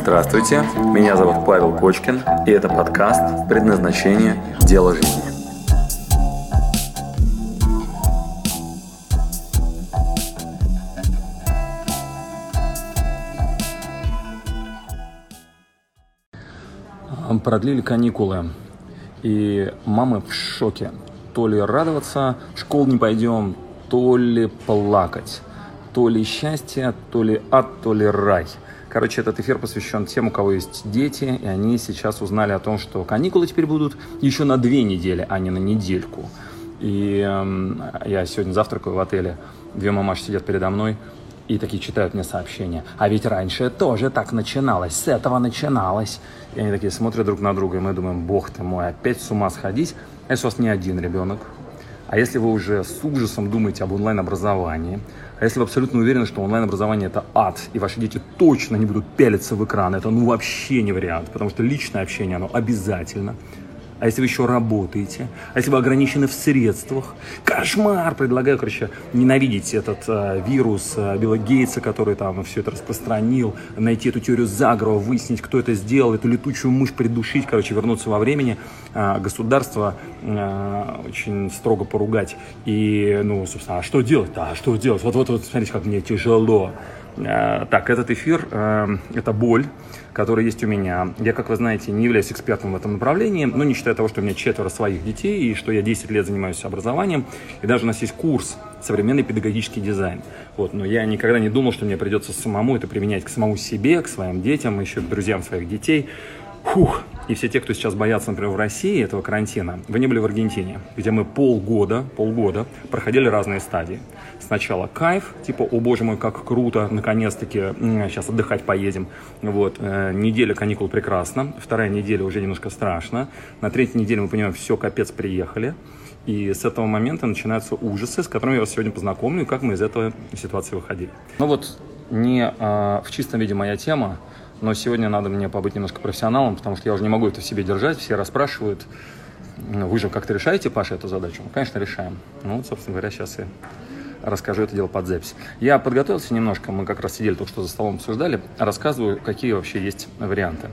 Здравствуйте, меня зовут Павел Кочкин, и это подкаст «Предназначение. Дело жизни». Продлили каникулы, и мамы в шоке. То ли радоваться, в школу не пойдем, то ли плакать. То ли счастье, то ли ад, то ли рай – Короче, этот эфир посвящен тем, у кого есть дети, и они сейчас узнали о том, что каникулы теперь будут еще на две недели, а не на недельку. И э, я сегодня завтракаю в отеле, две мамаши сидят передо мной и такие читают мне сообщения. А ведь раньше тоже так начиналось, с этого начиналось. И они такие смотрят друг на друга, и мы думаем, бог ты мой, опять с ума сходить. Если у вас не один ребенок, а если вы уже с ужасом думаете об онлайн-образовании, а если вы абсолютно уверены, что онлайн-образование это ад, и ваши дети точно не будут пялиться в экран, это ну вообще не вариант, потому что личное общение, оно обязательно – а если вы еще работаете, а если вы ограничены в средствах, кошмар, предлагаю, короче, ненавидеть этот э, вирус э, Билла Гейтса, который там все это распространил, найти эту теорию заговора, выяснить, кто это сделал, эту летучую мышь придушить, короче, вернуться во времени, э, государство э, очень строго поругать и, ну, собственно, а что делать-то, а что делать? Вот-вот, вот, смотрите, как мне тяжело. Э, так, этот эфир э, – это боль, которая есть у меня. Я, как вы знаете, не являюсь экспертом в этом направлении, но не считая того, что у меня четверо своих детей, и что я 10 лет занимаюсь образованием, и даже у нас есть курс «Современный педагогический дизайн». Вот, но я никогда не думал, что мне придется самому это применять к самому себе, к своим детям, еще к друзьям своих детей. Фух. И все те, кто сейчас боятся, например, в России этого карантина, вы не были в Аргентине, где мы полгода, полгода проходили разные стадии. Сначала кайф, типа, о боже мой, как круто, наконец-таки, сейчас отдыхать поедем. Вот, э, неделя каникул прекрасно, вторая неделя уже немножко страшно, на третьей неделе мы понимаем, все, капец, приехали. И с этого момента начинаются ужасы, с которыми я вас сегодня познакомлю, и как мы из этой ситуации выходили. Ну вот, не э, в чистом виде моя тема, но сегодня надо мне побыть немножко профессионалом, потому что я уже не могу это в себе держать. Все расспрашивают, «Ну, вы же как-то решаете, Паша, эту задачу? Ну, конечно, решаем. Ну, собственно говоря, сейчас и расскажу это дело под запись. Я подготовился немножко, мы как раз сидели только что за столом обсуждали, рассказываю, какие вообще есть варианты.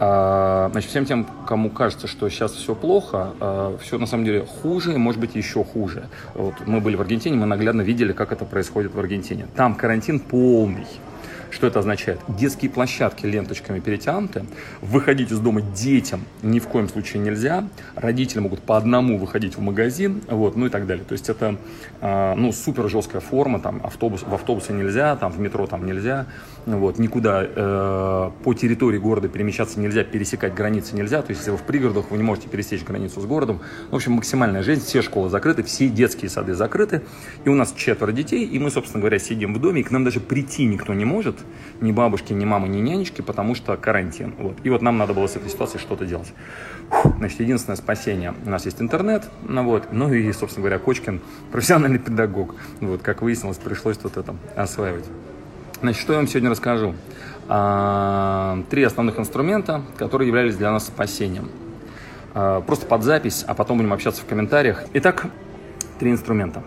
А, значит, всем тем, кому кажется, что сейчас все плохо, а, все на самом деле хуже может быть еще хуже. Вот мы были в Аргентине, мы наглядно видели, как это происходит в Аргентине. Там карантин полный. Что это означает? Детские площадки ленточками перетянуты. Выходить из дома детям ни в коем случае нельзя. Родители могут по одному выходить в магазин, вот, ну и так далее. То есть это э, ну, супер жесткая форма. Там, автобус, в автобусе нельзя, там, в метро там нельзя. Вот, никуда э, по территории города перемещаться нельзя, пересекать границы нельзя. То есть если вы в пригородах, вы не можете пересечь границу с городом. В общем, максимальная жизнь. Все школы закрыты, все детские сады закрыты. И у нас четверо детей, и мы, собственно говоря, сидим в доме, и к нам даже прийти никто не может ни бабушки, ни мамы, ни нянечки, потому что карантин. Вот. И вот нам надо было с этой ситуацией что-то делать. Фух, значит, единственное спасение. У нас есть интернет, ну, вот, ну и, собственно говоря, Кочкин профессиональный педагог. Вот, как выяснилось, пришлось тут это осваивать. Значит, что я вам сегодня расскажу? А, три основных инструмента, которые являлись для нас спасением. А, просто под запись, а потом будем общаться в комментариях. Итак, три инструмента.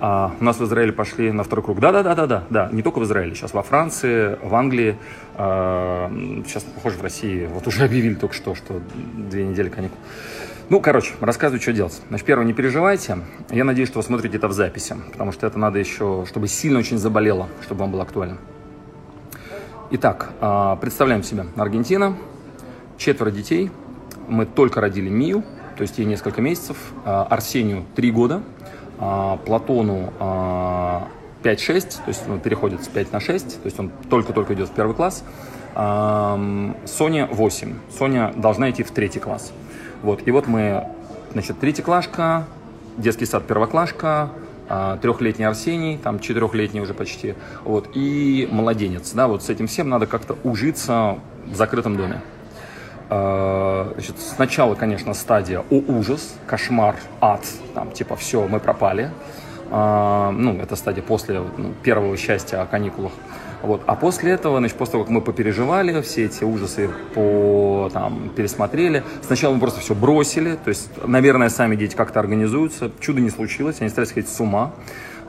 А, у нас в Израиле пошли на второй круг. Да-да-да-да-да, да. Не только в Израиле, сейчас во Франции, в Англии, а, сейчас, похоже, в России. Вот уже объявили только что, что две недели каникул. Ну, короче, рассказываю, что делать. Значит, первое, не переживайте. Я надеюсь, что вы смотрите это в записи, потому что это надо еще, чтобы сильно очень заболело, чтобы вам было актуально. Итак, а, представляем себе Аргентина, четверо детей. Мы только родили Мию, то есть ей несколько месяцев. А, Арсению три года. А, Платону 5-6, а, то есть он переходит с 5 на 6, то есть он только-только идет в первый класс. Соня 8. Соня должна идти в третий класс. Вот. И вот мы, значит, третьеклашка, детский сад первоклашка, а, трехлетний Арсений, там четырехлетний уже почти, вот, и младенец, да, вот с этим всем надо как-то ужиться в закрытом доме. Э, значит, сначала, конечно, стадия «О, ужас», «Кошмар», «Ад», там, типа, все, мы пропали. Э, ну, это стадия после ну, первого счастья о каникулах. Вот. А после этого, значит, после того, как мы попереживали, все эти ужасы по, там, пересмотрели, сначала мы просто все бросили, то есть, наверное, сами дети как-то организуются, чудо не случилось, они стали сходить с ума,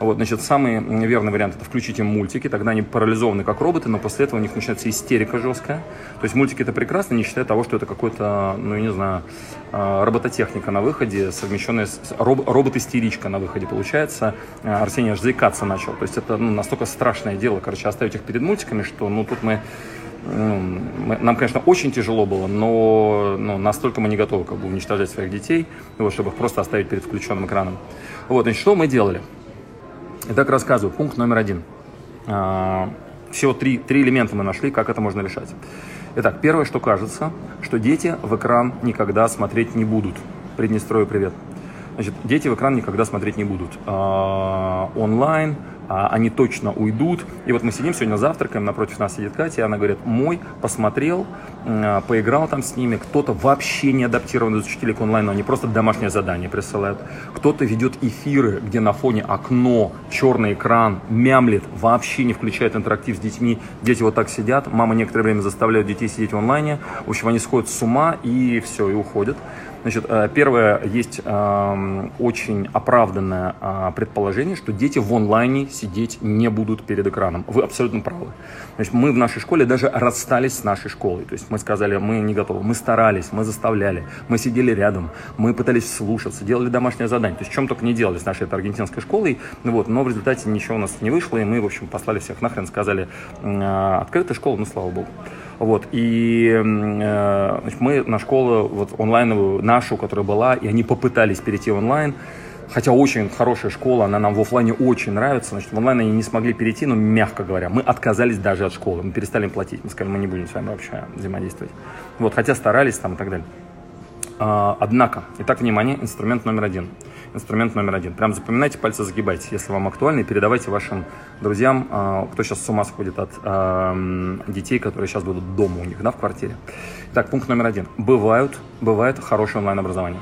Вот, значит, самый верный вариант это включить им мультики, тогда они парализованы как роботы, но после этого у них начинается истерика жесткая. То есть мультики это прекрасно, не считая того, что это какой-то, ну, я не знаю, а, робототехника на выходе, совмещенная с роб, робот-истеричка на выходе получается. А, Арсений аж заикаться начал. То есть это ну, настолько страшное дело, короче, оставить их перед мультиками, что, ну, тут мы нам, конечно, очень тяжело было, но ну, настолько мы не готовы как бы, уничтожать своих детей, вот, чтобы их просто оставить перед включенным экраном. Вот, значит, что мы делали? Итак, рассказываю. Пункт номер один. А, всего три, три элемента мы нашли, как это можно решать. Итак, первое, что кажется, что дети в экран никогда смотреть не будут. Приднестрою привет. Значит, дети в экран никогда смотреть не будут. А, онлайн, они точно уйдут. И вот мы сидим сегодня завтракаем, напротив нас сидит Катя, и она говорит, мой посмотрел, а, поиграл там с ними, кто-то вообще не адаптирован из учителей к онлайну, они просто домашнее задание присылают. Кто-то ведет эфиры, где на фоне окно, черный экран, мямлет, вообще не включает интерактив с детьми. Дети вот так сидят, мама некоторое время заставляет детей сидеть в онлайне, в общем, они сходят с ума и все, и уходят. Значит, э, первое, есть эм, очень оправданное э, предположение, что дети в онлайне сидеть не будут перед экраном. Вы абсолютно правы. Значит, мы в нашей школе даже расстались с нашей школой. То есть мы сказали, мы не готовы. Мы старались, мы заставляли, мы сидели рядом, мы пытались слушаться, делали домашнее задание. То есть чем только не делали с нашей аргентинской школой. Вот, но в результате ничего у нас не вышло, и мы, в общем, послали всех нахрен, сказали, э, открытая школа, ну, слава богу. Вот, и э, значит, мы на школу вот, онлайновую, нашу, которая была, и они попытались перейти в онлайн, хотя очень хорошая школа, она нам в офлайне очень нравится, значит, в онлайн они не смогли перейти, но, мягко говоря, мы отказались даже от школы, мы перестали им платить, мы сказали, мы не будем с вами вообще взаимодействовать. Вот, хотя старались там и так далее. А, однако, итак, внимание, инструмент номер один – инструмент номер один. Прям запоминайте, пальцы загибайте, если вам актуально, и передавайте вашим друзьям, а, кто сейчас с ума сходит от э, детей, которые сейчас будут дома у них, да, в квартире. Так, пункт номер один. Бывают, бывает хорошее онлайн-образование.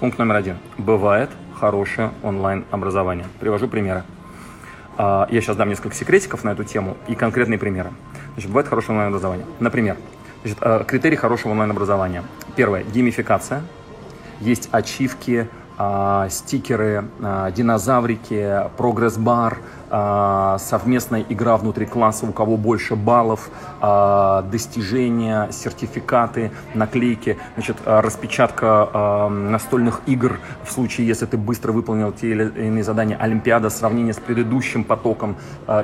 Пункт номер один. Бывает хорошее онлайн-образование. Привожу примеры. А, я сейчас дам несколько секретиков на эту тему и конкретные примеры. Значит, бывает хорошее онлайн-образование. Например, значит, а, критерий хорошего онлайн-образования. Первое – геймификация – есть ачивки, а, стикеры, а, динозаврики, прогресс-бар, совместная игра внутри класса, у кого больше баллов, а, достижения, сертификаты, наклейки, значит, а, распечатка настольных игр в случае, если ты быстро выполнил те или иные задания, олимпиада, сравнение с предыдущим потоком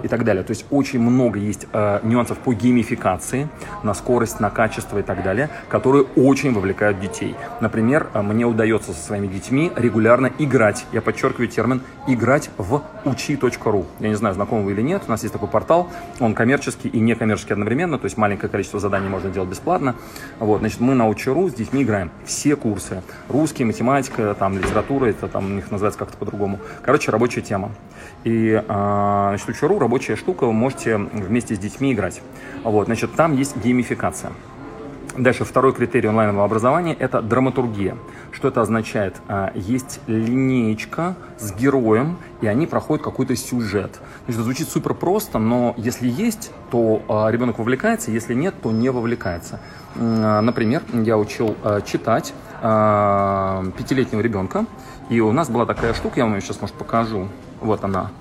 и так далее. То есть очень много есть нюансов по геймификации, на скорость, на качество и так далее, которые очень вовлекают детей. Например, мне удается со своими детьми регулярно играть, я подчеркиваю термин, играть в учи.ру. Я не знаю, знакомы вы или нет. У нас есть такой портал. Он коммерческий и некоммерческий одновременно. То есть маленькое количество заданий можно делать бесплатно. Вот, значит, мы на Учеру с детьми играем. Все курсы. Русский, математика, там, литература, это там у них называется как-то по-другому. Короче, рабочая тема. И, а, значит, Учеру рабочая штука, вы можете вместе с детьми играть. Вот, значит, там есть геймификация. Дальше второй критерий онлайнового образования – это драматургия. Что это означает? А, есть линеечка с героем, и они проходят какой-то сюжет. Значит, звучит супер просто, но если есть, то а, ребенок вовлекается, если нет, то не вовлекается. А, например, я учил читать пятилетнего ребенка, и у нас была такая штука, я вам ее сейчас, может, покажу. Вот она.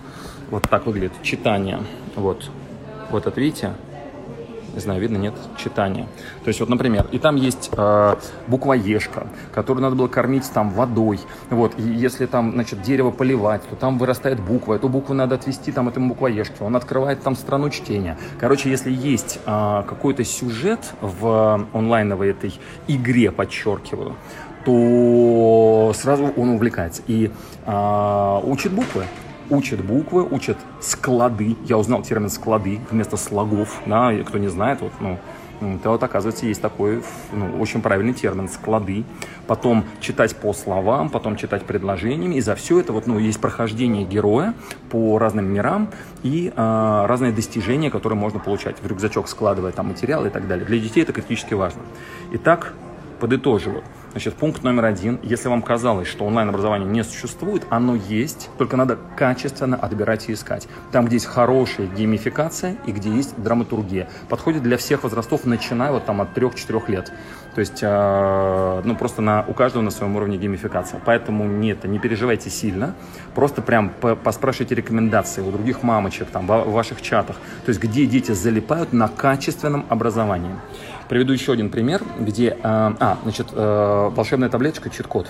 Вот так выглядит. Читание. Вот. Вот это, видите? Не знаю, видно, нет, читания. То есть вот, например, и там есть э, буквоежка, которую надо было кормить там водой. Вот, и если там, значит, дерево поливать, то там вырастает буква, эту букву надо отвести там этому буквоежке, он открывает там страну чтения. Короче, если есть э, какой-то сюжет в онлайновой этой игре, подчеркиваю, то сразу он увлекается и э, учит буквы учат буквы, учат склады. Я узнал термин склады вместо слогов. Да, кто не знает, вот, ну, то вот, оказывается, есть такой ну, очень правильный термин – склады. Потом читать по словам, потом читать предложениями. И за все это вот, ну, есть прохождение героя по разным мирам и э, разные достижения, которые можно получать. В рюкзачок складывая там материалы и так далее. Для детей это критически важно. Итак, подытоживаю. Значит, пункт номер один. Если вам казалось, что онлайн-образование не существует, оно есть, только надо качественно отбирать и искать. Там, где есть хорошая геймификация и где есть драматургия. Подходит для всех возрастов, начиная вот там от 3-4 лет. То есть, э, ну, просто на, у каждого на своем уровне геймификация. Поэтому нет, не переживайте сильно. Просто прям поспрашивайте рекомендации у других мамочек, там, в ваших чатах. То есть, где дети залипают на качественном образовании. Приведу еще один пример, где, э, а, значит, э, волшебная таблеточка, чит-код.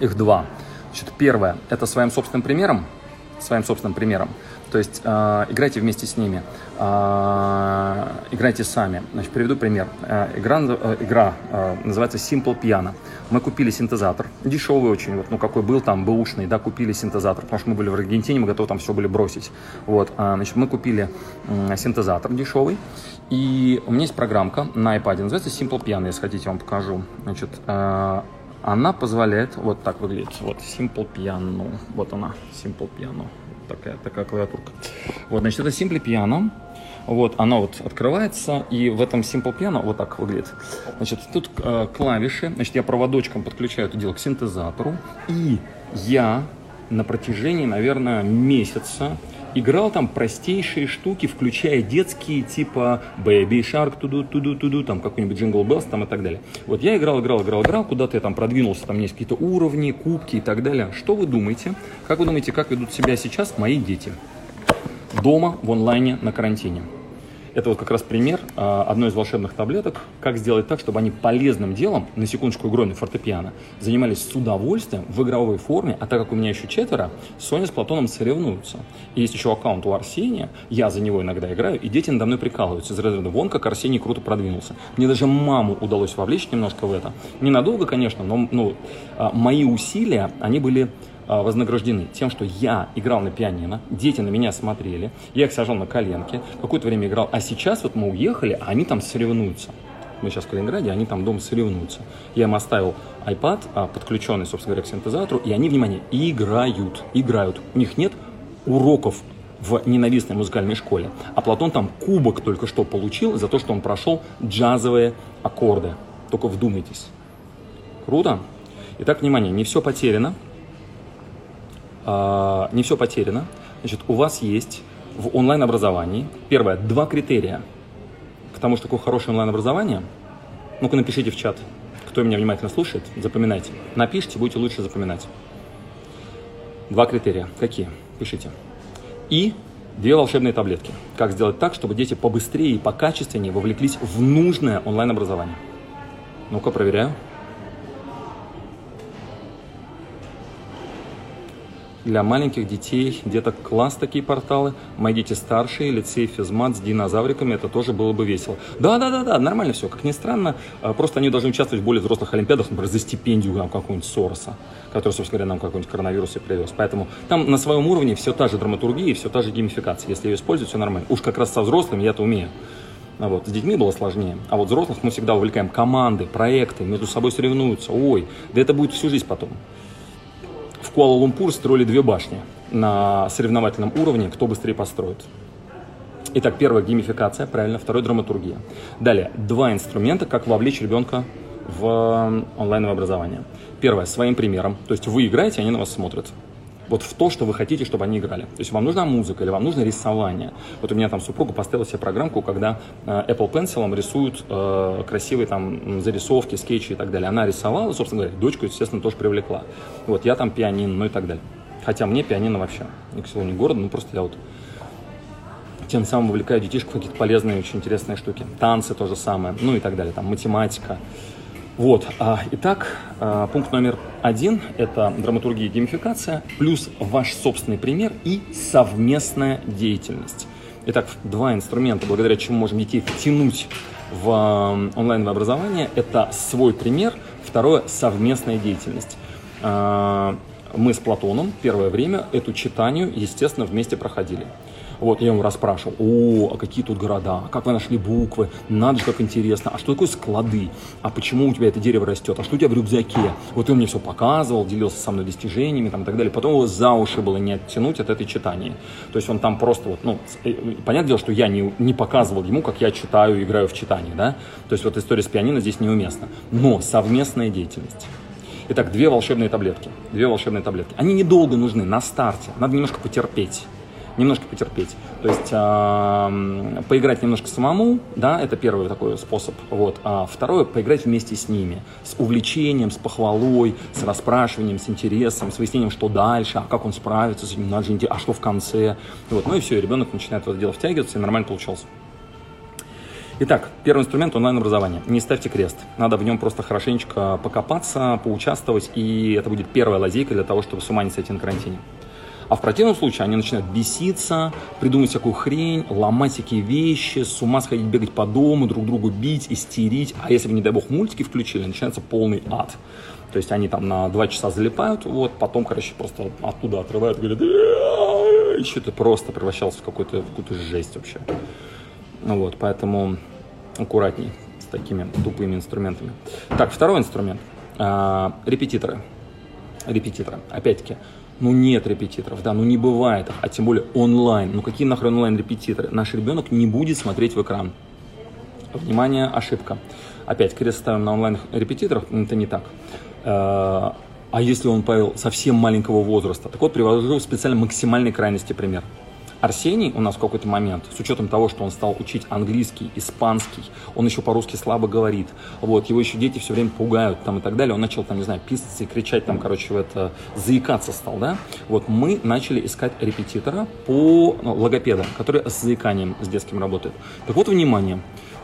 Их два. Значит, первое, это своим собственным примером, своим собственным примером. То есть э, играйте вместе с ними, э, играйте сами. Значит, приведу пример. Э, игра э, игра э, называется Simple Piano. Мы купили синтезатор, дешевый очень, вот, ну какой был там, бэушный, да, купили синтезатор, потому что мы были в Аргентине, мы готовы там все были бросить. Вот, э, значит, мы купили э, синтезатор дешевый, и у меня есть программка на iPad, называется Simple Piano, если хотите, я вам покажу. Значит, э, она позволяет, вот так выглядит, вот Simple Piano, вот она, Simple Piano такая, такая клавиатурка. Вот, значит, это Simple Piano. Вот, она вот открывается, и в этом Simple Piano вот так выглядит. Значит, тут э, клавиши, значит, я проводочком подключаю это дело к синтезатору, и я на протяжении, наверное, месяца играл там простейшие штуки, включая детские, типа Baby Shark, туду, туду, туду, там какой-нибудь Jingle Bells там и так далее. Вот я играл, играл, играл, играл, куда-то я там продвинулся, там есть какие-то уровни, кубки и так далее. Что вы думаете? Как вы думаете, как ведут себя сейчас мои дети? Дома, в онлайне, на карантине. Это вот как раз пример а, одной из волшебных таблеток, как сделать так, чтобы они полезным делом, на секундочку игрой на фортепиано, занимались с удовольствием в игровой форме, а так как у меня еще четверо, Соня с Платоном соревнуются. И есть еще аккаунт у Арсения, я за него иногда играю, и дети надо мной прикалываются из разряда «Вон, как Арсений круто продвинулся». Мне даже маму удалось вовлечь немножко в это. Ненадолго, конечно, но ну, мои усилия, они были а, вознаграждены тем, что я играл на пианино, дети на меня смотрели, я их сажал на коленки, какое-то время играл, а сейчас вот мы уехали, а они там соревнуются. Мы сейчас в Калининграде, они там дома соревнуются. Я им оставил iPad, а, подключенный, собственно говоря, к синтезатору, и они, внимание, играют, играют. У них нет уроков в ненавистной музыкальной школе. А Платон там кубок только что получил за то, что он прошел джазовые аккорды. Только вдумайтесь. Круто? Итак, внимание, не все потеряно. А, не все потеряно. Значит, у вас есть в онлайн-образовании, первое, два критерия к тому, что такое хорошее онлайн-образование. Ну-ка напишите в чат, кто меня внимательно слушает, запоминайте. Напишите, будете лучше запоминать. Два критерия. Какие? Пишите. И две волшебные таблетки. Как сделать так, чтобы дети побыстрее и покачественнее вовлеклись в нужное онлайн-образование. Ну-ка, проверяю. Для маленьких детей, деток класс такие порталы. Мои дети старшие, лицей физмат с динозавриками, это тоже было бы весело. Да-да-да, нормально все. Как ни странно, а, просто они должны участвовать в более взрослых олимпиадах, например, за стипендию нам какого-нибудь Сороса, который, собственно говоря, нам какой-нибудь коронавирус и привез. Поэтому там на своем уровне все та же драматургия и все та же геймификация. Если ее использовать, все нормально. Уж как раз со взрослыми я это умею. А вот, с детьми было сложнее. А вот взрослых мы всегда увлекаем команды, проекты, между собой соревнуются. Ой, да это будет всю жизнь потом. Куала-Лумпур строили две башни на соревновательном уровне, кто быстрее построит. Итак, первая геймификация, правильно, второй драматургия. Далее, два инструмента, как вовлечь ребенка в онлайновое образование. Первое, своим примером, то есть вы играете, они на вас смотрят вот в то, что вы хотите, чтобы они играли. То есть вам нужна музыка или вам нужно рисование. Вот у меня там супруга поставила себе программку, когда э, Apple Pencil рисуют э, красивые там зарисовки, скетчи и так далее. Она рисовала, собственно говоря, дочку, естественно, тоже привлекла. Вот я там пианино, ну и так далее. Хотя мне пианино вообще ни к селу, ни к городу, ну просто я вот тем самым вовлекаю детишек в какие-то полезные, очень интересные штуки. Танцы то же самое, ну и так далее, там математика, вот, а, итак, а, пункт номер один – это драматургия и геймификация, плюс ваш собственный пример и совместная деятельность. Итак, два инструмента, благодаря чему можем детей втянуть в онлайн образование. Это свой пример, второе – совместная деятельность. Мы с Платоном первое время эту читанию, естественно, вместе проходили. Вот, я ему расспрашивал, о, а какие тут города, как вы нашли буквы, надо же, как интересно, а что такое склады, а почему у тебя это дерево растет, а что у тебя в рюкзаке? Вот он мне все показывал, делился со мной достижениями там, и так далее. Потом его за уши было не оттянуть от этой читания. То есть он там просто вот, ну, э, понятное дело, что я не, не показывал ему, как я читаю, играю в читание, да, то есть вот история с пианино здесь неуместна. Но совместная деятельность. Итак, две волшебные таблетки. Две волшебные таблетки. Они недолго нужны на старте. Надо немножко потерпеть немножко потерпеть. То есть э, поиграть немножко самому, да, это первый такой способ. Вот. А второе, поиграть вместе с ними, с увлечением, с похвалой, с расспрашиванием, с интересом, с выяснением, что дальше, а как он справится с этим, надо же, а что в конце. Вот. Ну и все, и ребенок начинает это дело втягиваться, и нормально получался. Итак, первый инструмент онлайн-образования. Не ставьте крест. Надо в нем просто хорошенечко покопаться, поучаствовать, и это будет первая лазейка для того, чтобы с ума не сойти на карантине. А в противном случае они начинают беситься, придумывать всякую хрень, ломать всякие вещи, с ума сходить, бегать по дому, друг другу бить, истерить. А если бы, не дай бог, мультики включили, начинается полный ад. То есть они там на два часа залипают, вот, потом, короче, просто оттуда отрывают, говорят, и что-то просто превращался в какую-то какую жесть вообще. Вот, поэтому аккуратней с такими тупыми инструментами. Так, второй инструмент. А, репетиторы. Репетиторы. Опять-таки, ну нет репетиторов, да, ну не бывает, а тем более онлайн. Ну какие нахрен онлайн-репетиторы? Наш ребенок не будет смотреть в экран. Внимание, ошибка. Опять крест ставим на онлайн-репетиторах, это не так. Э, а если он, Павел, совсем маленького возраста? Так вот, привожу специально максимальной крайности пример. Арсений у нас в какой-то момент, с учетом того, что он стал учить английский, испанский, он еще по-русски слабо говорит, вот, его еще дети все время пугают там и так далее, он начал там, не знаю, писаться и кричать там, короче, в это, заикаться стал, да, вот мы начали искать репетитора по ну, логопеда, который с заиканием, с детским работает. Так вот, внимание,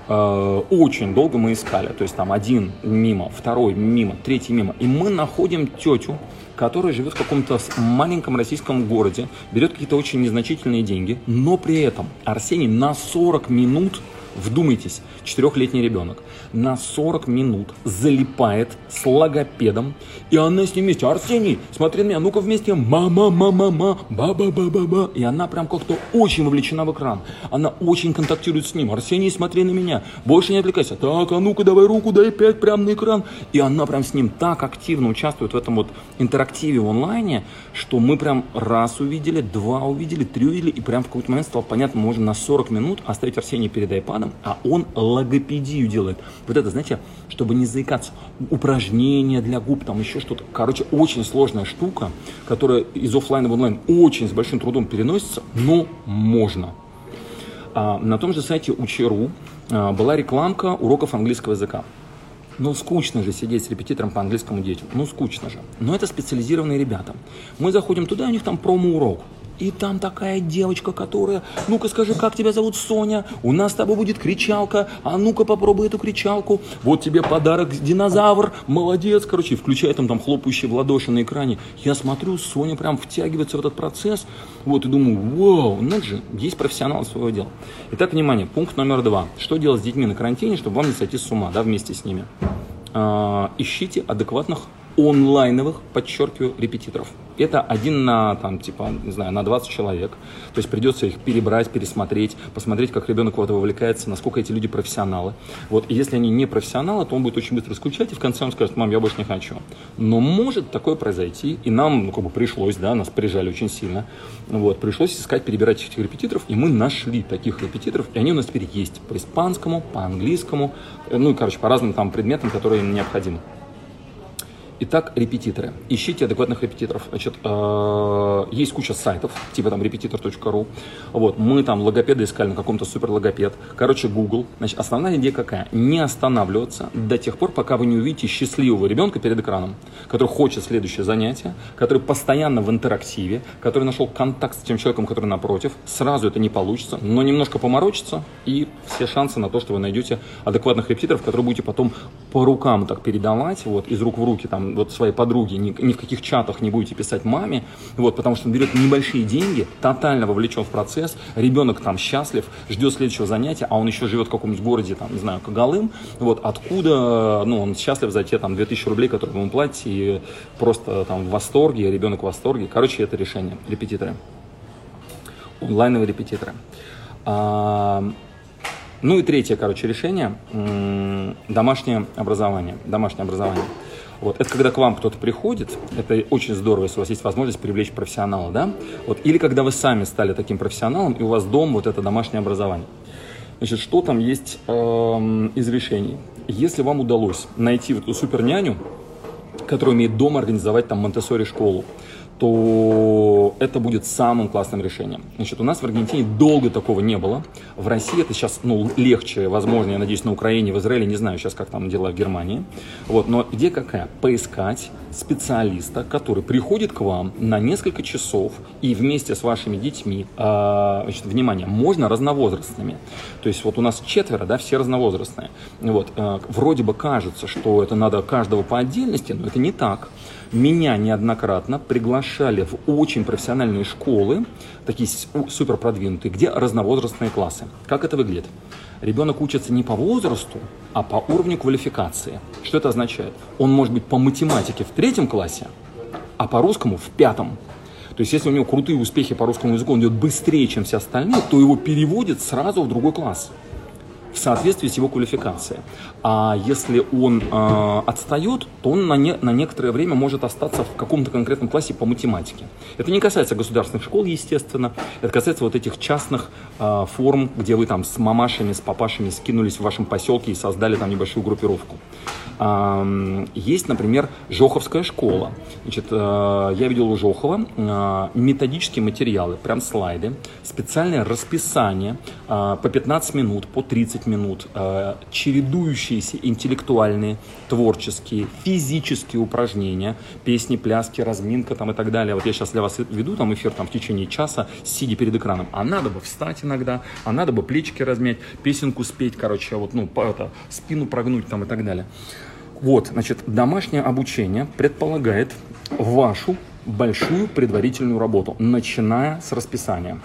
очень долго мы искали, то есть там один мимо, второй мимо, третий мимо, и мы находим тетю, который живет в каком-то маленьком российском городе, берет какие-то очень незначительные деньги, но при этом Арсений на 40 минут Вдумайтесь, четырехлетний ребенок на 40 минут залипает с логопедом, и она с ним вместе. Арсений, смотри на меня, ну-ка вместе. Мама, мама, мама, баба, баба, ба. И она прям как-то очень вовлечена в экран. Она очень контактирует с ним. Арсений, смотри на меня. Больше не отвлекайся. Так, а ну-ка давай руку, дай пять прям на экран. И она прям с ним так активно участвует в этом вот интерактиве в онлайне, что мы прям раз увидели, два увидели, три увидели, и прям в какой-то момент стало понятно, можно на 40 минут оставить Арсения перед айпадом, а он логопедию делает. Вот это, знаете, чтобы не заикаться, упражнения для губ, там еще что-то. Короче, очень сложная штука, которая из офлайна в онлайн очень с большим трудом переносится, но можно. А, на том же сайте Учеру а, была рекламка уроков английского языка. Ну, скучно же сидеть с репетитором по английскому детям. Ну, скучно же. Но это специализированные ребята. Мы заходим туда, у них там промо-урок. И там такая девочка, которая, ну-ка скажи, как тебя зовут, Соня? У нас с тобой будет кричалка, а ну-ка попробуй эту кричалку. Вот тебе подарок, динозавр, молодец. Короче, включай там, там хлопающие в ладоши на экране. Я смотрю, Соня прям втягивается в этот процесс. Вот, и думаю, вау, ну же, есть профессионал своего дела. Итак, внимание, пункт номер два. Что делать с детьми на карантине, чтобы вам не сойти с ума, да, вместе с ними? А, ищите адекватных онлайновых, подчеркиваю, репетиторов. Это один на, там, типа, не знаю, на 20 человек. То есть придется их перебрать, пересмотреть, посмотреть, как ребенок это вовлекается, насколько эти люди профессионалы. Вот, и если они не профессионалы, то он будет очень быстро скучать, и в конце он скажет, мам, я больше не хочу. Но может такое произойти, и нам, ну, как бы пришлось, да, нас прижали очень сильно. Вот, пришлось искать, перебирать этих репетиторов, и мы нашли таких репетиторов, и они у нас теперь есть по испанскому, по английскому, ну, короче, по разным там предметам, которые им необходимы. Итак, репетиторы. Ищите адекватных репетиторов. Значит, э, есть куча сайтов, типа там repetitor.ru. Вот, мы там логопеды искали на каком-то супер логопед. Короче, Google. Значит, основная идея какая? Не останавливаться до тех пор, пока вы не увидите счастливого ребенка перед экраном, который хочет следующее занятие, который постоянно в интерактиве, который нашел контакт с тем человеком, который напротив. Сразу это не получится, но немножко поморочится, и все шансы на то, что вы найдете адекватных репетиторов, которые будете потом по рукам так передавать, вот, из рук в руки, там, вот своей подруге, ни, ни в каких чатах не будете писать маме, вот, потому что он берет небольшие деньги, тотально вовлечен в процесс, ребенок там счастлив, ждет следующего занятия, а он еще живет в каком-нибудь городе, там, не знаю, Кагалым, вот, откуда, ну, он счастлив за те, там, 2000 рублей, которые ему платите, и просто там в восторге, ребенок в восторге. Короче, это решение, репетиторы. онлайновые репетиторы. А, ну и третье, короче, решение – домашнее образование. Домашнее образование. Вот. Это когда к вам кто-то приходит, это очень здорово, если у вас есть возможность привлечь профессионала, да? Вот. Или когда вы сами стали таким профессионалом, и у вас дом вот это домашнее образование. Значит, что там есть э, из решений? Если вам удалось найти вот эту супер няню, которая умеет дома организовать там монтессори школу, то это будет самым классным решением. Значит, у нас в Аргентине долго такого не было. В России это сейчас ну, легче, возможно, я надеюсь, на Украине, в Израиле, не знаю сейчас, как там дела в Германии. Вот, но где какая? Поискать специалиста, который приходит к вам на несколько часов и вместе с вашими детьми, э, значит, внимание, можно разновозрастными. То есть вот у нас четверо, да, все разновозрастные. Вот, э, вроде бы кажется, что это надо каждого по отдельности, но это не так. Меня неоднократно приглашали в очень профессиональные школы, такие супер продвинутые, где разновозрастные классы. Как это выглядит? Ребенок учится не по возрасту, а по уровню квалификации. Что это означает? Он может быть по математике в третьем классе, а по русскому в пятом. То есть, если у него крутые успехи по русскому языку, он идет быстрее, чем все остальные, то его переводят сразу в другой класс в соответствии с его квалификацией. А если он э, отстает, то он на, не, на некоторое время может остаться в каком-то конкретном классе по математике. Это не касается государственных школ, естественно. Это касается вот этих частных э, форм, где вы там с мамашами, с папашами скинулись в вашем поселке и создали там небольшую группировку. Есть, например, Жоховская школа. Значит, э, я видел у Жохова э, методические материалы, прям слайды, специальное расписание э, по 15 минут, по 30 30 минут, чередующиеся интеллектуальные, творческие, физические упражнения, песни, пляски, разминка там и так далее. Вот я сейчас для вас веду там эфир там в течение часа, сидя перед экраном. А надо бы встать иногда, а надо бы плечики размять, песенку спеть, короче, вот, ну, это, спину прогнуть там и так далее. Вот, значит, домашнее обучение предполагает вашу большую предварительную работу, начиная с расписания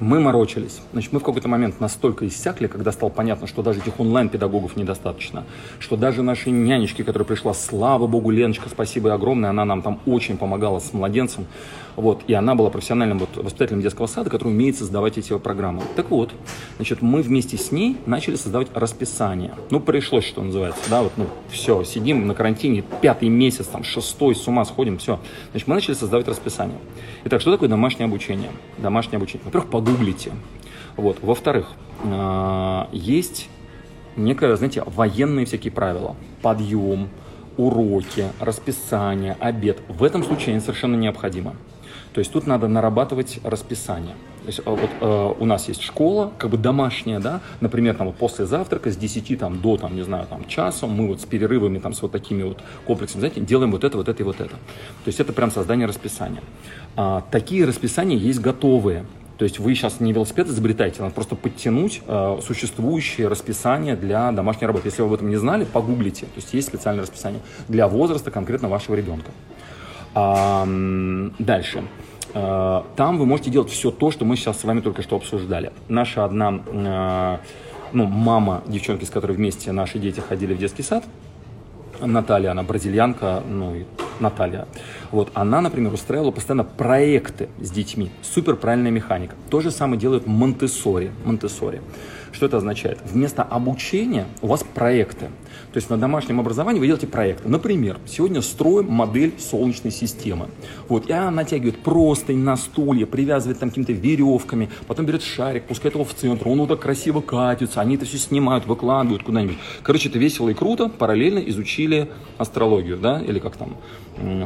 мы морочились. Значит, мы в какой-то момент настолько иссякли, когда стало понятно, что даже этих онлайн-педагогов недостаточно, что даже наши нянечки, которая пришла, слава богу, Леночка, спасибо огромное, она нам там очень помогала с младенцем, вот, и она была профессиональным вот, воспитателем детского сада, который умеет создавать эти программы. Так вот, значит, мы вместе с ней начали создавать расписание. Ну, пришлось, что называется, да, вот, ну, все, сидим на карантине, пятый месяц, там, шестой, с ума сходим, все. Значит, мы начали создавать расписание. Итак, что такое домашнее обучение? Домашнее обучение. Во-первых, погуглите. Вот. Во-вторых, а, есть некое, знаете, военные всякие правила. Подъем, уроки, расписание, обед. В этом случае они совершенно необходимы. То есть тут надо нарабатывать расписание. То есть а, вот э, у нас есть школа, как бы домашняя, да, например, там вот после завтрака с 10 там, до, там, не знаю, там, часа мы вот с перерывами, там, с вот такими вот комплексами, знаете, делаем вот это, вот это и вот это. То есть это прям создание расписания. А, такие расписания есть готовые. То есть вы сейчас не велосипед изобретаете, надо просто подтянуть э, существующее расписание для домашней работы. Если вы об этом не знали, погуглите. То есть есть специальное расписание для возраста конкретно вашего ребенка. А, дальше. А, там вы можете делать все то, что мы сейчас с вами только что обсуждали. Наша одна а, ну, мама девчонки, с которой вместе наши дети ходили в детский сад, Наталья, она бразильянка, ну, Наталья. Вот, она, например, устраивала постоянно проекты с детьми. Супер правильная механика. То же самое делают Монтессори. Монтессори. Что это означает? Вместо обучения у вас проекты. То есть на домашнем образовании вы делаете проекты. Например, сегодня строим модель солнечной системы. Вот, и она натягивает простынь на стулья, привязывает там какими-то веревками, потом берет шарик, пускает его в центр, он вот так красиво катится, они это все снимают, выкладывают куда-нибудь. Короче, это весело и круто, параллельно изучили астрологию, да, или как там,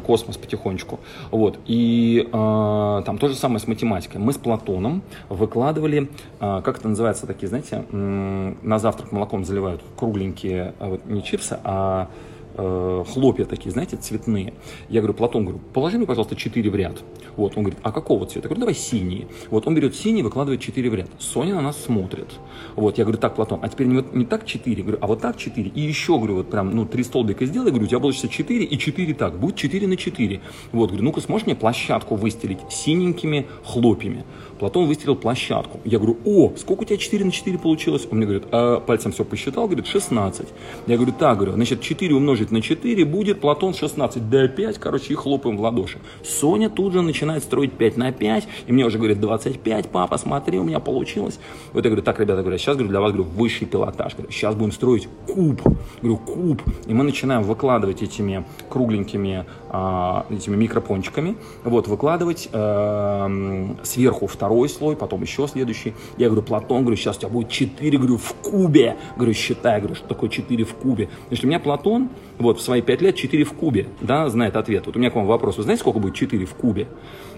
космос потихонечку. Вот. И э, там то же самое с математикой. Мы с Платоном выкладывали, э, как это называется, такие, знаете, э, на завтрак молоком заливают кругленькие, э, вот не чипсы, а э, хлопья такие, знаете, цветные. Я говорю, Платон, говорю, положи мне, пожалуйста, 4 в ряд. Вот, он говорит, а какого цвета? Я говорю, давай синие. Вот, он берет синий, выкладывает 4 в ряд. Соня на нас смотрит. Вот, я говорю, так, Платон, а теперь не, вот, не так 4, говорю, а вот так 4. И еще, говорю, вот прям, ну, три столбика сделай, говорю, у тебя получится 4 и 4 так, будет 4 на 4. Вот, говорю, ну-ка, сможешь мне площадку выстелить синенькими хлопьями? Платон выстелил площадку. Я говорю, о, сколько у тебя 4 на 4 получилось? Он мне говорит, а, пальцем все посчитал, говорит, 16. Я говорю, так, говорю, значит, 4 умножить умножить на 4 будет Платон 16. Да 5, короче, и хлопаем в ладоши. Соня тут же начинает строить 5 на 5, и мне уже говорит 25, папа, смотри, у меня получилось. Вот я говорю, так, ребята, говорю, сейчас говорю, для вас говорю, высший пилотаж. Говорю, сейчас будем строить куб. Говорю, куб. И мы начинаем выкладывать этими кругленькими а, этими микропончиками, вот, выкладывать э, сверху второй слой, потом еще следующий. Я говорю, Платон, говорю, сейчас у тебя будет 4, говорю, в кубе. Говорю, считай, говорю, что такое 4 в кубе. Значит, у меня Платон, вот, в свои 5 лет 4 в кубе, да, знает ответ. Вот у меня к вам вопрос, вы знаете, сколько будет 4 в кубе?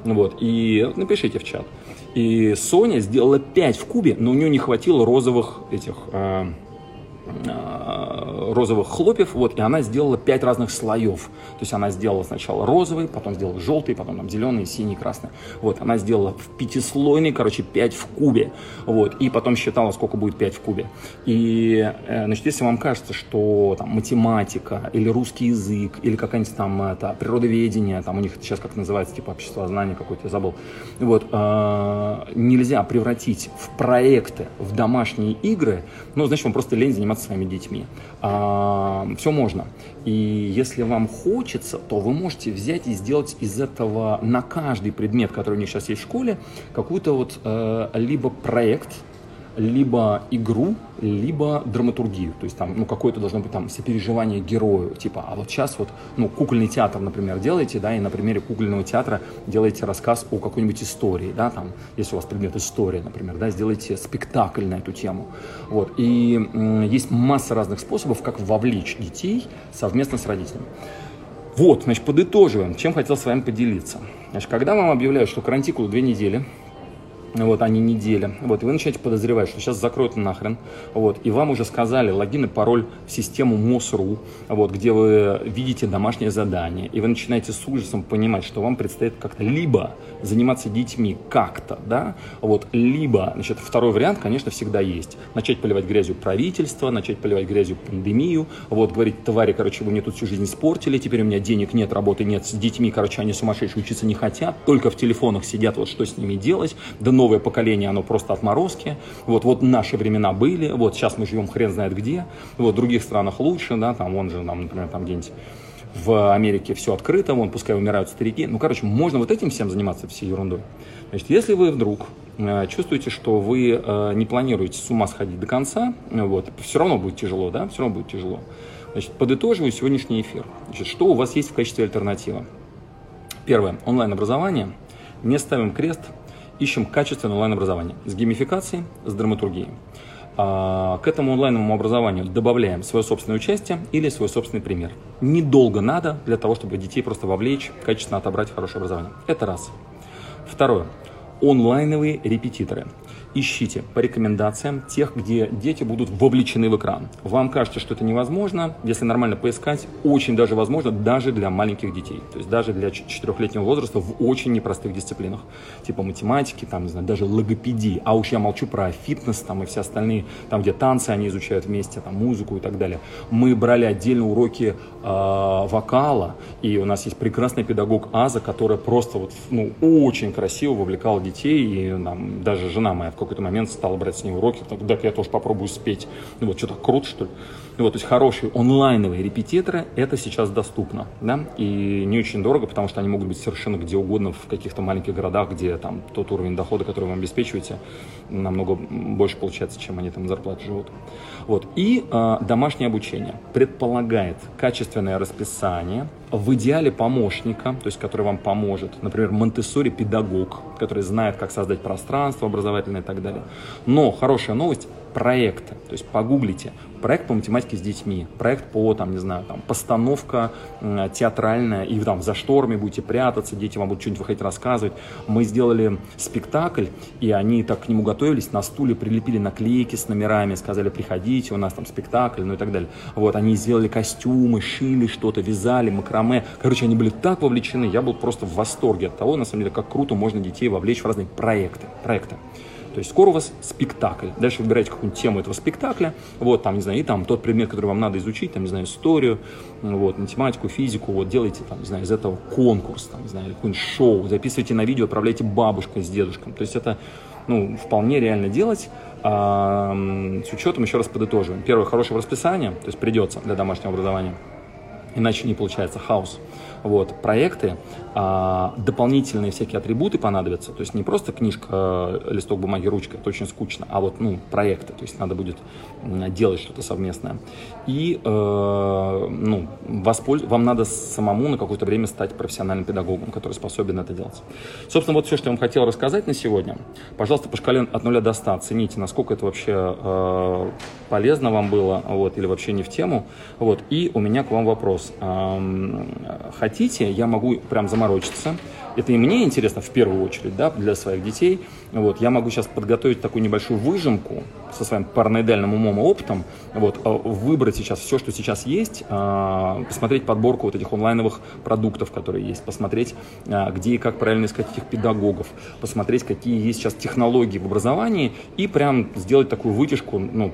Вот, и напишите в чат. И Соня сделала 5 в кубе, но у нее не хватило розовых этих... Э, розовых хлопьев, вот, и она сделала пять разных слоев. То есть она сделала сначала розовый, потом сделала желтый, потом там зеленый, синий, красный. Вот, она сделала в пятислойный, короче, 5 в кубе. Вот, и потом считала, сколько будет 5 в кубе. И, э, значит, если вам кажется, что там математика или русский язык, или какая-нибудь там это, природоведение, там у них сейчас как называется, типа общество знания какое-то, я забыл, вот, э, нельзя превратить в проекты, в домашние игры, ну, значит, вам просто лень заниматься заниматься своими детьми. А, все можно. И если вам хочется, то вы можете взять и сделать из этого на каждый предмет, который у них сейчас есть в школе, какую-то вот э, либо проект, либо игру, либо драматургию. То есть там, ну, какое-то должно быть там сопереживание герою. Типа, а вот сейчас вот, ну, кукольный театр, например, делаете, да, и на примере кукольного театра делаете рассказ о какой-нибудь истории, да, там, если у вас предмет история, например, да, сделайте спектакль на эту тему. Вот. И м- есть масса разных способов, как вовлечь детей совместно с родителями. Вот, значит, подытоживаем, чем хотел с вами поделиться. Значит, когда вам объявляют, что карантикул две недели, вот, а не неделя. Вот, и вы начинаете подозревать, что сейчас закроют нахрен, вот, и вам уже сказали логин и пароль в систему МОСРУ, вот, где вы видите домашнее задание, и вы начинаете с ужасом понимать, что вам предстоит как-то либо заниматься детьми как-то, да, вот, либо, значит, второй вариант, конечно, всегда есть. Начать поливать грязью правительство, начать поливать грязью пандемию, вот, говорить, твари, короче, вы мне тут всю жизнь испортили, теперь у меня денег нет, работы нет, с детьми, короче, они сумасшедшие, учиться не хотят, только в телефонах сидят, вот, что с ними делать, да новое поколение, оно просто отморозки, вот, вот наши времена были, вот, сейчас мы живем хрен знает где, вот, в других странах лучше, да, там, он же, там, например, там где-нибудь в Америке все открыто, вон, пускай умирают старики. Ну, короче, можно вот этим всем заниматься, всей ерундой. Значит, если вы вдруг э, чувствуете, что вы э, не планируете с ума сходить до конца, вот, все равно будет тяжело, да, все равно будет тяжело. Значит, подытоживаю сегодняшний эфир. Значит, что у вас есть в качестве альтернативы? Первое. Онлайн-образование. Не ставим крест, ищем качественное онлайн-образование с геймификацией, с драматургией. А, к этому онлайновому образованию добавляем свое собственное участие или свой собственный пример. Недолго надо для того, чтобы детей просто вовлечь, качественно отобрать хорошее образование. Это раз. Второе. Онлайновые репетиторы ищите по рекомендациям тех, где дети будут вовлечены в экран. Вам кажется, что это невозможно, если нормально поискать, очень даже возможно, даже для маленьких детей, то есть даже для четырехлетнего возраста в очень непростых дисциплинах, типа математики, там, не знаю, даже логопедии, а уж я молчу про фитнес там и все остальные, там, где танцы они изучают вместе, там, музыку и так далее. Мы брали отдельно уроки э, вокала, и у нас есть прекрасный педагог Аза, которая просто вот, ну, очень красиво вовлекала детей, и нам, даже жена моя в какой-то момент стал брать с ней уроки, так я тоже попробую спеть. Ну, вот что-то круто, что ли. Ну, вот, то есть хорошие онлайновые репетиторы, это сейчас доступно, да, и не очень дорого, потому что они могут быть совершенно где угодно в каких-то маленьких городах, где там тот уровень дохода, который вы обеспечиваете, намного больше получается, чем они там зарплаты живут. Вот. И э, домашнее обучение предполагает качественное расписание, в идеале помощника, то есть который вам поможет, например, Монтессори педагог, который знает, как создать пространство образовательное и так далее. Но хорошая новость, проекты. То есть погуглите проект по математике с детьми, проект по, там, не знаю, там, постановка э, театральная, и там за шторами будете прятаться, дети вам будут что-нибудь выходить рассказывать. Мы сделали спектакль, и они так к нему готовились, на стуле прилепили наклейки с номерами, сказали, приходите, у нас там спектакль, ну и так далее. Вот, они сделали костюмы, шили что-то, вязали, макраме. Короче, они были так вовлечены, я был просто в восторге от того, на самом деле, как круто можно детей вовлечь в разные проекты. проекты. То есть скоро у вас спектакль. Дальше выбираете какую-нибудь тему этого спектакля. Вот там, не знаю, и там тот предмет, который вам надо изучить, там, не знаю, историю, вот, математику, физику, вот, делайте, там, не знаю, из этого конкурс, там, не знаю, какое-нибудь шоу, записывайте на видео, отправляйте бабушкой с дедушком. То есть это, ну, вполне реально делать. А, с учетом, еще раз подытоживаем. Первое, хорошее расписание, то есть придется для домашнего образования. иначе не получается хаос. Вот, проекты, дополнительные всякие атрибуты понадобятся, то есть не просто книжка, э, листок бумаги, ручка, это очень скучно, а вот, ну, проекты, то есть надо будет делать что-то совместное. И, э, ну, воспольз... вам надо самому на какое-то время стать профессиональным педагогом, который способен это делать. Собственно, вот все, что я вам хотел рассказать на сегодня. Пожалуйста, по шкале от 0 до 100 оцените, насколько это вообще э, полезно вам было, вот, или вообще не в тему. Вот, и у меня к вам вопрос. Эм, хотите, я могу прям заморочиться. Это и мне интересно в первую очередь, да, для своих детей. Вот, я могу сейчас подготовить такую небольшую выжимку со своим параноидальным умом и опытом, вот, а, выбрать сейчас все, что сейчас есть, а, посмотреть подборку вот этих онлайновых продуктов, которые есть, посмотреть, а, где и как правильно искать этих педагогов, посмотреть, какие есть сейчас технологии в образовании и прям сделать такую вытяжку, ну,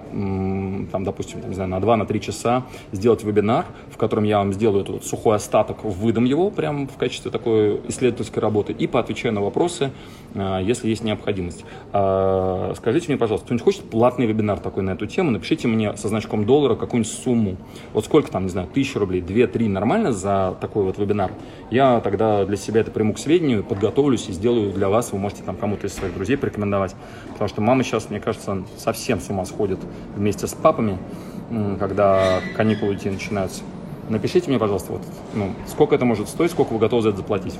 там, допустим, не знаю, на 2-3 часа сделать вебинар, в котором я вам сделаю этот вот сухой остаток, выдам его прям в качестве такой исследовательской работы и поотвечаю на вопросы, если есть необходимость. Скажите мне, пожалуйста, кто-нибудь хочет платный вебинар такой на эту тему? Напишите мне со значком доллара какую-нибудь сумму. Вот сколько там, не знаю, тысяча рублей, две-три нормально за такой вот вебинар? Я тогда для себя это приму к сведению, подготовлюсь и сделаю для вас. Вы можете там кому-то из своих друзей порекомендовать. Потому что мама сейчас, мне кажется, совсем с ума сходит вместе с папами, когда каникулы идти начинаются. Напишите мне, пожалуйста, вот, ну, сколько это может стоить, сколько вы готовы за это заплатить.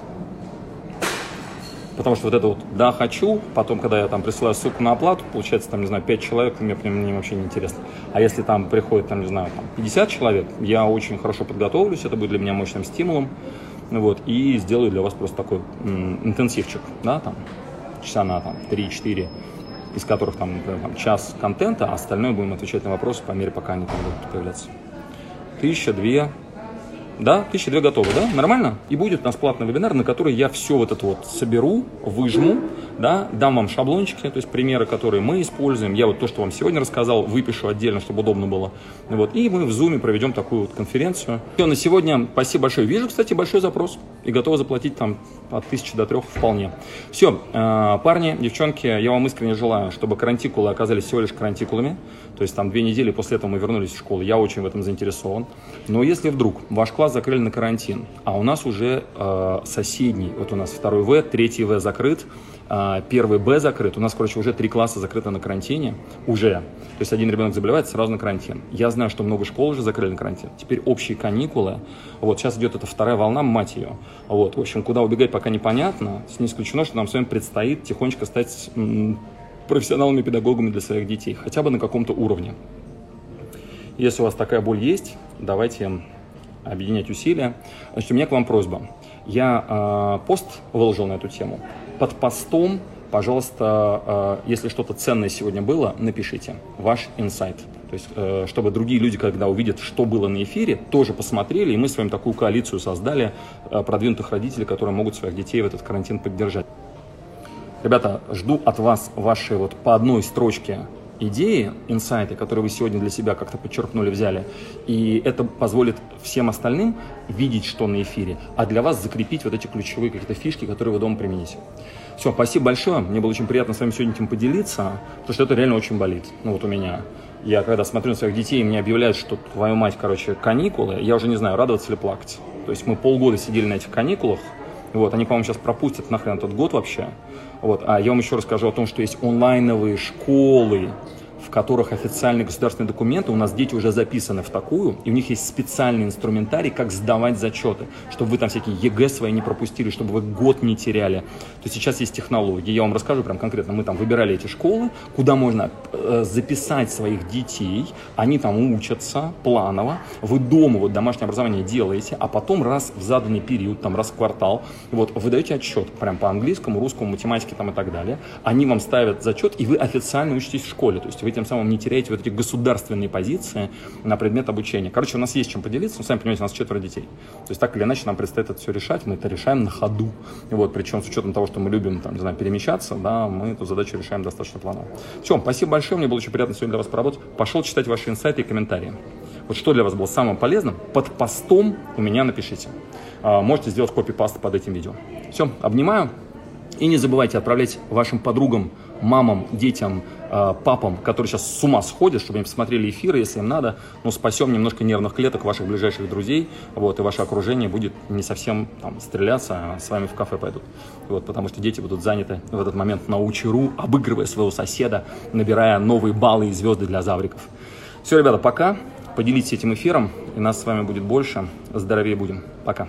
Потому что вот это вот «да, хочу», потом, когда я там присылаю ссылку на оплату, получается, там, не знаю, 5 человек, мне, мне вообще не интересно. А если там приходит, там, не знаю, там 50 человек, я очень хорошо подготовлюсь, это будет для меня мощным стимулом, вот, и сделаю для вас просто такой м, интенсивчик, да, там, часа на там 3-4, из которых там, например, там, час контента, а остальное будем отвечать на вопросы по мере, пока они там будут появляться. Тысяча, две, да, тысячи две готовы, да? Нормально? И будет у нас платный вебинар, на который я все вот это вот соберу, выжму, да, дам вам шаблончики, то есть примеры, которые мы используем. Я вот то, что вам сегодня рассказал, выпишу отдельно, чтобы удобно было. Вот, и мы в Zoom проведем такую вот конференцию. Все, на сегодня спасибо большое. Вижу, кстати, большой запрос и готовы заплатить там от тысячи до трех вполне. Все, э, парни, девчонки, я вам искренне желаю, чтобы карантикулы оказались всего лишь карантикулами. То есть там две недели после этого мы вернулись в школу. Я очень в этом заинтересован. Но если вдруг ваш класс закрыли на карантин, а у нас уже э, соседний, вот у нас второй В, третий В закрыт, э, первый Б закрыт, у нас, короче, уже три класса закрыты на карантине, уже. То есть один ребенок заболевает, сразу на карантин. Я знаю, что много школ уже закрыли на карантин. Теперь общие каникулы. Вот сейчас идет эта вторая волна, мать ее. Вот, в общем, куда убегать пока непонятно. Не исключено, что нам с вами предстоит тихонечко стать профессионалами, педагогами для своих детей, хотя бы на каком-то уровне. Если у вас такая боль есть, давайте объединять усилия. Значит, у меня к вам просьба. Я э, пост выложил на эту тему. Под постом, пожалуйста, э, если что-то ценное сегодня было, напишите ваш инсайт. То есть, э, чтобы другие люди, когда увидят, что было на эфире, тоже посмотрели, и мы с вами такую коалицию создали э, продвинутых родителей, которые могут своих детей в этот карантин поддержать. Ребята, жду от вас ваши вот по одной строчке идеи, инсайты, которые вы сегодня для себя как-то подчеркнули, взяли. И это позволит всем остальным видеть, что на эфире, а для вас закрепить вот эти ключевые какие-то фишки, которые вы дома примените. Все, спасибо большое. Мне было очень приятно с вами сегодня этим поделиться, потому что это реально очень болит. Ну вот у меня. Я когда смотрю на своих детей, мне объявляют, что твою мать, короче, каникулы, я уже не знаю, радоваться или плакать. То есть мы полгода сидели на этих каникулах, вот, они, по-моему, сейчас пропустят нахрен этот год вообще. Вот. А я вам еще расскажу о том, что есть онлайновые школы, в которых официальные государственные документы, у нас дети уже записаны в такую, и у них есть специальный инструментарий, как сдавать зачеты, чтобы вы там всякие ЕГЭ свои не пропустили, чтобы вы год не теряли. То есть сейчас есть технологии, я вам расскажу прям конкретно, мы там выбирали эти школы, куда можно э, записать своих детей, они там учатся планово, вы дома вот домашнее образование делаете, а потом раз в заданный период, там раз в квартал, вот, вы даете отчет прям по английскому, русскому, математике там и так далее, они вам ставят зачет, и вы официально учитесь в школе, то есть вы тем самым не теряете вот эти государственные позиции на предмет обучения. Короче, у нас есть чем поделиться, но сами понимаете, у нас четверо детей. То есть так или иначе нам предстоит это все решать, мы это решаем на ходу. Вот, причем с учетом того, что мы любим, там, не знаю, перемещаться, да, мы эту задачу решаем достаточно планово. Все, спасибо большое, мне было очень приятно сегодня для вас поработать. Пошел читать ваши инсайты и комментарии. Вот что для вас было самым полезным, под постом у меня напишите. А, можете сделать копипаст под этим видео. Все, обнимаю. И не забывайте отправлять вашим подругам, мамам, детям, э, папам, которые сейчас с ума сходят, чтобы они посмотрели эфиры, если им надо, ну, спасем немножко нервных клеток ваших ближайших друзей, вот, и ваше окружение будет не совсем там, стреляться, а с вами в кафе пойдут. Вот, потому что дети будут заняты в этот момент на учеру, обыгрывая своего соседа, набирая новые баллы и звезды для завриков. Все, ребята, пока. Поделитесь этим эфиром, и нас с вами будет больше. Здоровее будем. Пока.